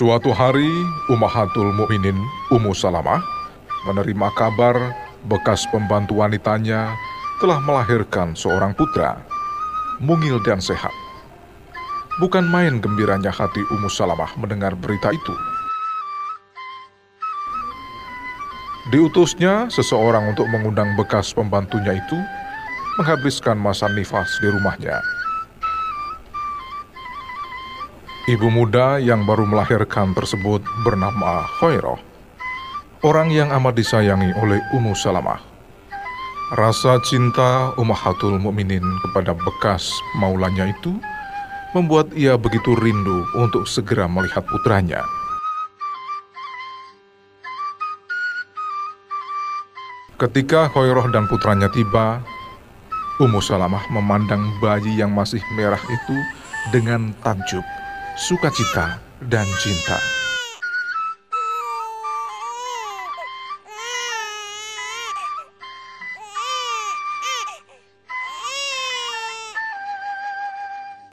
Suatu hari, Ummahatul Mukminin Ummu Salamah menerima kabar bekas pembantu wanitanya telah melahirkan seorang putra, mungil dan sehat. Bukan main gembiranya hati Ummu Salamah mendengar berita itu. Diutusnya seseorang untuk mengundang bekas pembantunya itu menghabiskan masa nifas di rumahnya. Ibu muda yang baru melahirkan tersebut bernama Khairah, orang yang amat disayangi oleh Ummu Salamah. Rasa cinta Ummahatul Mukminin kepada bekas maulanya itu membuat ia begitu rindu untuk segera melihat putranya. Ketika Khairah dan putranya tiba, Ummu Salamah memandang bayi yang masih merah itu dengan takjub, sukacita, dan cinta.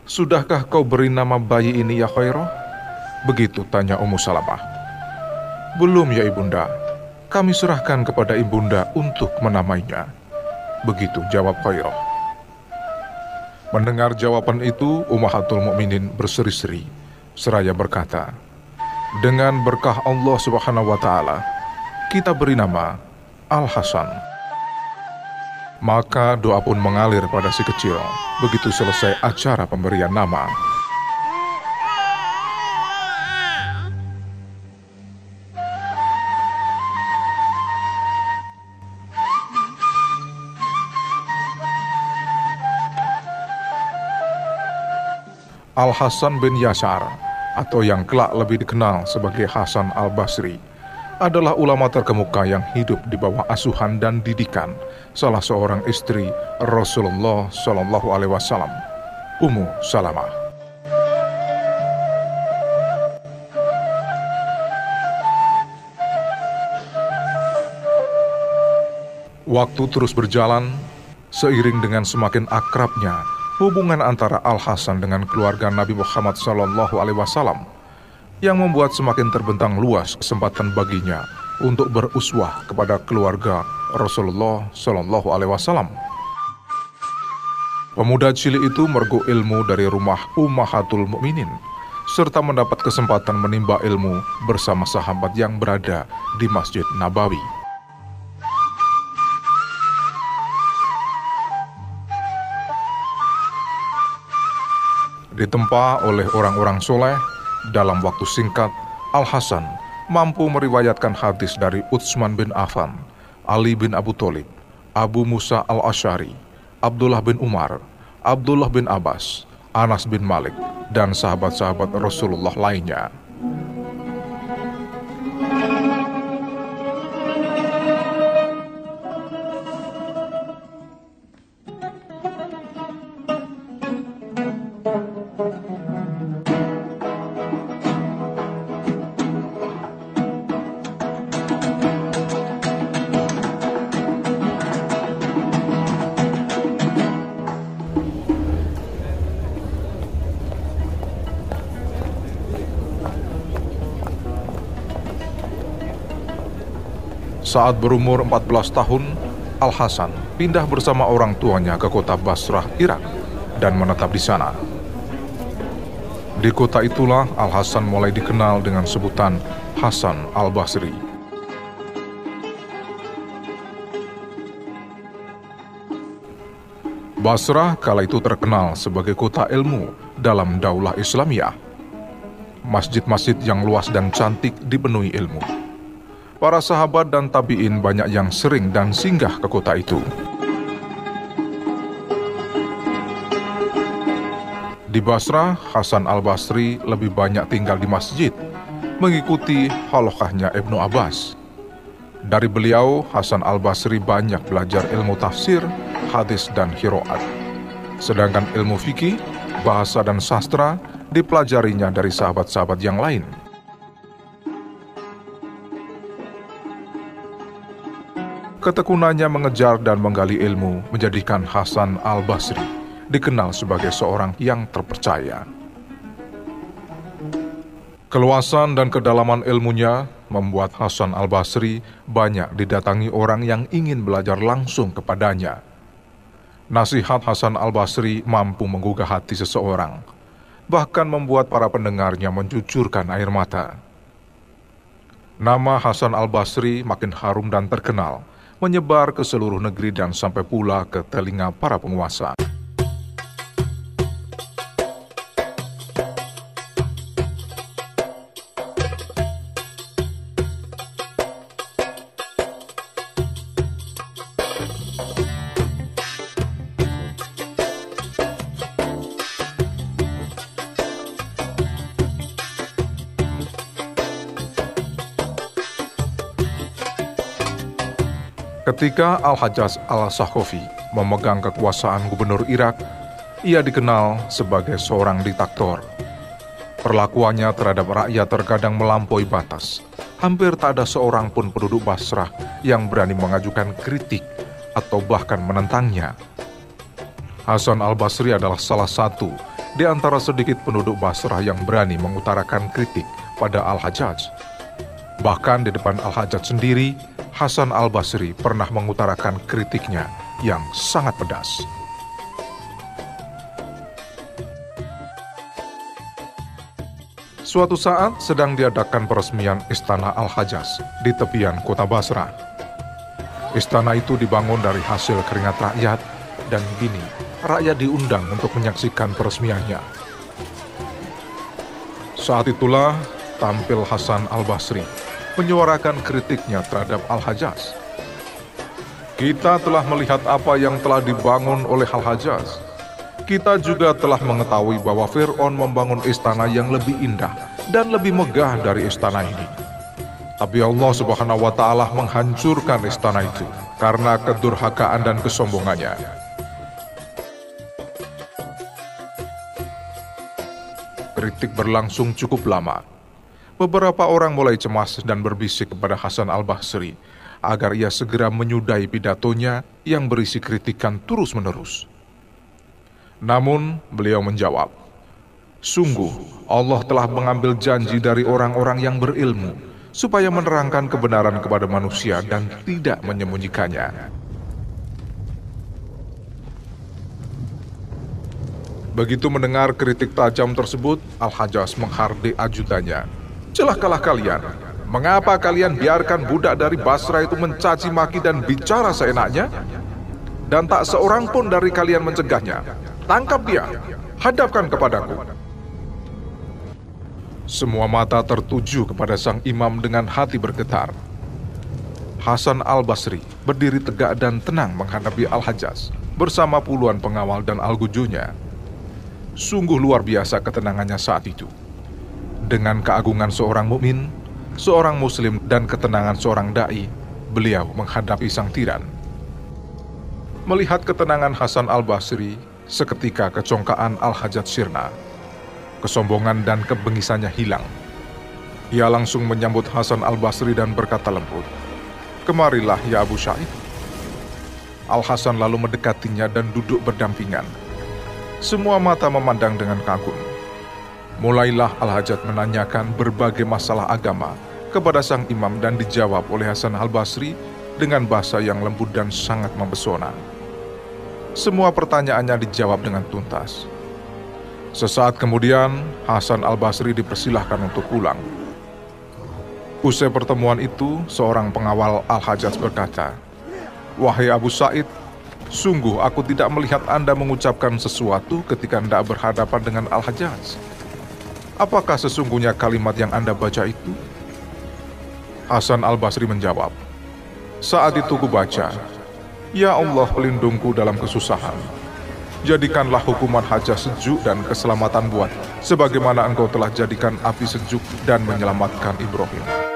Sudahkah kau beri nama bayi ini ya Khairah? Begitu tanya Ummu Salamah. Belum ya ibunda, kami serahkan kepada ibunda untuk menamainya. Begitu jawab Khairah. Mendengar jawaban itu, Ummahatul Mukminin berseri-seri, seraya berkata, Dengan berkah Allah Subhanahu wa taala, kita beri nama Al-Hasan. Maka doa pun mengalir pada si kecil begitu selesai acara pemberian nama. Al-Hasan bin Yasar atau yang kelak lebih dikenal sebagai Hasan Al-Basri adalah ulama terkemuka yang hidup di bawah asuhan dan didikan salah seorang istri Rasulullah Shallallahu Alaihi Wasallam, Ummu Salamah. Waktu terus berjalan, seiring dengan semakin akrabnya hubungan antara Al Hasan dengan keluarga Nabi Muhammad Sallallahu Alaihi Wasallam yang membuat semakin terbentang luas kesempatan baginya untuk beruswah kepada keluarga Rasulullah Sallallahu Alaihi Wasallam. Pemuda cilik itu mergo ilmu dari rumah Ummahatul Mukminin serta mendapat kesempatan menimba ilmu bersama sahabat yang berada di Masjid Nabawi. Ditempa oleh orang-orang soleh, dalam waktu singkat, Al-Hasan mampu meriwayatkan hadis dari Utsman bin Affan, Ali bin Abu Thalib, Abu Musa al-Ashari, Abdullah bin Umar, Abdullah bin Abbas, Anas bin Malik, dan sahabat-sahabat Rasulullah lainnya. Saat berumur 14 tahun, Al-Hasan pindah bersama orang tuanya ke kota Basrah, Irak, dan menetap di sana. Di kota itulah Al-Hasan mulai dikenal dengan sebutan Hasan Al-Basri. Basrah kala itu terkenal sebagai kota ilmu dalam daulah Islamiyah. Masjid-masjid yang luas dan cantik dipenuhi ilmu. Para sahabat dan tabiin banyak yang sering dan singgah ke kota itu. Di Basrah, Hasan al-Basri lebih banyak tinggal di masjid, mengikuti halokahnya Ibnu Abbas. Dari beliau, Hasan al-Basri banyak belajar ilmu tafsir, hadis, dan hiroat. Sedangkan ilmu fikih, bahasa, dan sastra dipelajarinya dari sahabat-sahabat yang lain. Ketekunannya mengejar dan menggali ilmu menjadikan Hasan al-Basri dikenal sebagai seorang yang terpercaya. Keluasan dan kedalaman ilmunya membuat Hasan al-Basri banyak didatangi orang yang ingin belajar langsung kepadanya. Nasihat Hasan al-Basri mampu menggugah hati seseorang, bahkan membuat para pendengarnya mencucurkan air mata. Nama Hasan al-Basri makin harum dan terkenal, menyebar ke seluruh negeri dan sampai pula ke telinga para penguasa. Ketika Al-Hajjaj al-Sakhofi memegang kekuasaan gubernur Irak, ia dikenal sebagai seorang diktator. Perlakuannya terhadap rakyat terkadang melampaui batas. Hampir tak ada seorang pun penduduk Basrah yang berani mengajukan kritik atau bahkan menentangnya. Hasan al-Basri adalah salah satu di antara sedikit penduduk Basrah yang berani mengutarakan kritik pada Al-Hajjaj. Bahkan di depan Al-Hajjaj sendiri, Hasan al-Basri pernah mengutarakan kritiknya yang sangat pedas. Suatu saat sedang diadakan peresmian Istana Al-Hajjaz di tepian kota Basra. Istana itu dibangun dari hasil keringat rakyat dan kini rakyat diundang untuk menyaksikan peresmiannya. Saat itulah tampil Hasan Al-Basri menyuarakan kritiknya terhadap Al-Hajjaz. Kita telah melihat apa yang telah dibangun oleh Al-Hajjaz. Kita juga telah mengetahui bahwa Fir'aun membangun istana yang lebih indah dan lebih megah dari istana ini. Tapi Allah Subhanahu wa taala menghancurkan istana itu karena kedurhakaan dan kesombongannya. Kritik berlangsung cukup lama beberapa orang mulai cemas dan berbisik kepada Hasan al-Basri agar ia segera menyudahi pidatonya yang berisi kritikan terus-menerus. Namun, beliau menjawab, Sungguh, Allah telah mengambil janji dari orang-orang yang berilmu supaya menerangkan kebenaran kepada manusia dan tidak menyembunyikannya. Begitu mendengar kritik tajam tersebut, Al-Hajjaz menghardik ajudannya Celakalah kalian. Mengapa kalian biarkan budak dari Basra itu mencaci maki dan bicara seenaknya? Dan tak seorang pun dari kalian mencegahnya. Tangkap dia, hadapkan kepadaku. Semua mata tertuju kepada sang imam dengan hati bergetar. Hasan al-Basri berdiri tegak dan tenang menghadapi Al-Hajjaz bersama puluhan pengawal dan algujunya. Sungguh luar biasa ketenangannya saat itu dengan keagungan seorang mukmin, seorang muslim dan ketenangan seorang dai, beliau menghadapi sang tiran. Melihat ketenangan Hasan al-Basri, seketika kecongkaan Al-Hajat sirna. Kesombongan dan kebengisannya hilang. Ia langsung menyambut Hasan al-Basri dan berkata lembut, Kemarilah ya Abu Sa'id. Al-Hasan lalu mendekatinya dan duduk berdampingan. Semua mata memandang dengan kagum. Mulailah Al-Hajat menanyakan berbagai masalah agama kepada sang imam dan dijawab oleh Hasan Al-Basri dengan bahasa yang lembut dan sangat mempesona. Semua pertanyaannya dijawab dengan tuntas. Sesaat kemudian, Hasan Al-Basri dipersilahkan untuk pulang. Usai pertemuan itu, seorang pengawal Al-Hajjaj berkata, Wahai Abu Said, sungguh aku tidak melihat Anda mengucapkan sesuatu ketika Anda berhadapan dengan Al-Hajjaj. Apakah sesungguhnya kalimat yang Anda baca itu? Hasan al-Basri menjawab, Saat itu ku baca, Ya Allah pelindungku dalam kesusahan. Jadikanlah hukuman haja sejuk dan keselamatan buat, sebagaimana engkau telah jadikan api sejuk dan menyelamatkan Ibrahim.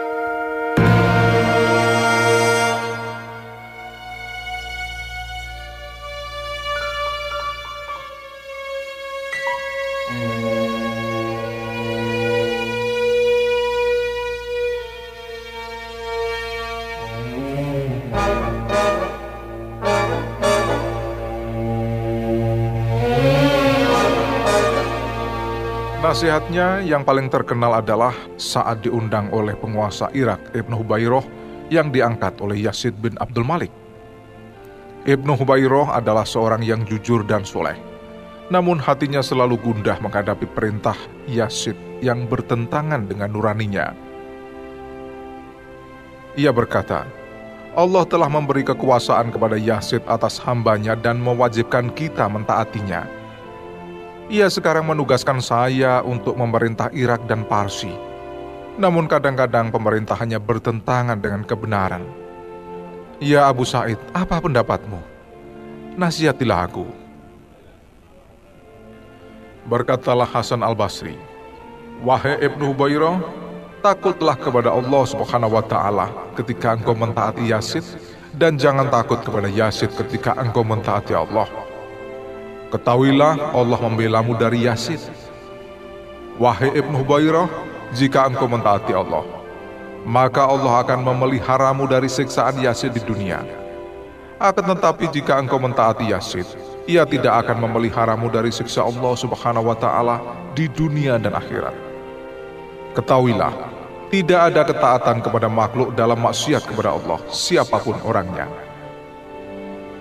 Nasihatnya yang paling terkenal adalah saat diundang oleh penguasa Irak Ibnu Hubairoh yang diangkat oleh Yazid bin Abdul Malik. Ibnu Hubairoh adalah seorang yang jujur dan soleh. Namun hatinya selalu gundah menghadapi perintah Yazid yang bertentangan dengan nuraninya. Ia berkata, Allah telah memberi kekuasaan kepada Yazid atas hambanya dan mewajibkan kita mentaatinya ia sekarang menugaskan saya untuk memerintah Irak dan Parsi. Namun kadang-kadang pemerintahannya bertentangan dengan kebenaran. Ya Abu Said, apa pendapatmu? Nasihatilah aku. Berkatalah Hasan al-Basri, Wahai Ibnu Hubairah, takutlah kepada Allah Subhanahu wa taala ketika engkau mentaati Yazid dan jangan takut kepada Yazid ketika engkau mentaati Allah. Ketahuilah Allah membelamu dari Yasin. Wahai Ibnu Hubairah, jika engkau mentaati Allah, maka Allah akan memeliharamu dari siksaan Yasin di dunia. Akan tetapi jika engkau mentaati Yasin, ia tidak akan memeliharamu dari siksa Allah Subhanahu wa taala di dunia dan akhirat. Ketahuilah, tidak ada ketaatan kepada makhluk dalam maksiat kepada Allah, siapa pun orangnya.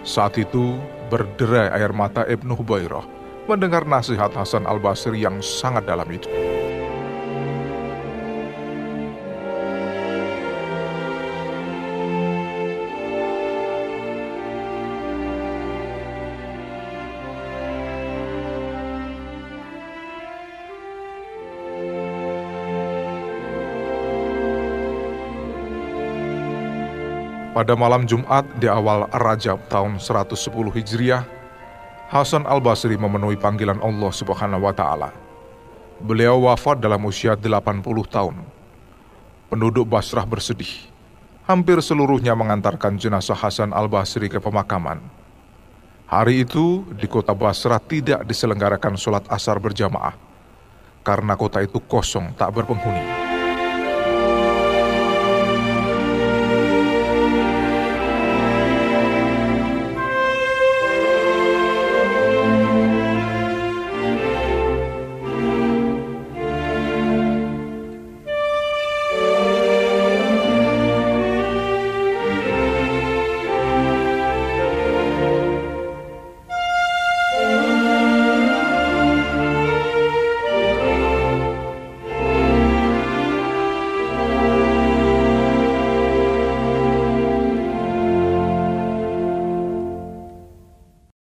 Saat itu, berderai air mata Ibnu Hubairah mendengar nasihat Hasan al-Basri yang sangat dalam itu. Pada malam Jumat di awal Rajab tahun 110 Hijriah, Hasan al-Basri memenuhi panggilan Allah Subhanahu wa taala. Beliau wafat dalam usia 80 tahun. Penduduk Basrah bersedih. Hampir seluruhnya mengantarkan jenazah Hasan al-Basri ke pemakaman. Hari itu di kota Basrah tidak diselenggarakan sholat asar berjamaah karena kota itu kosong tak berpenghuni.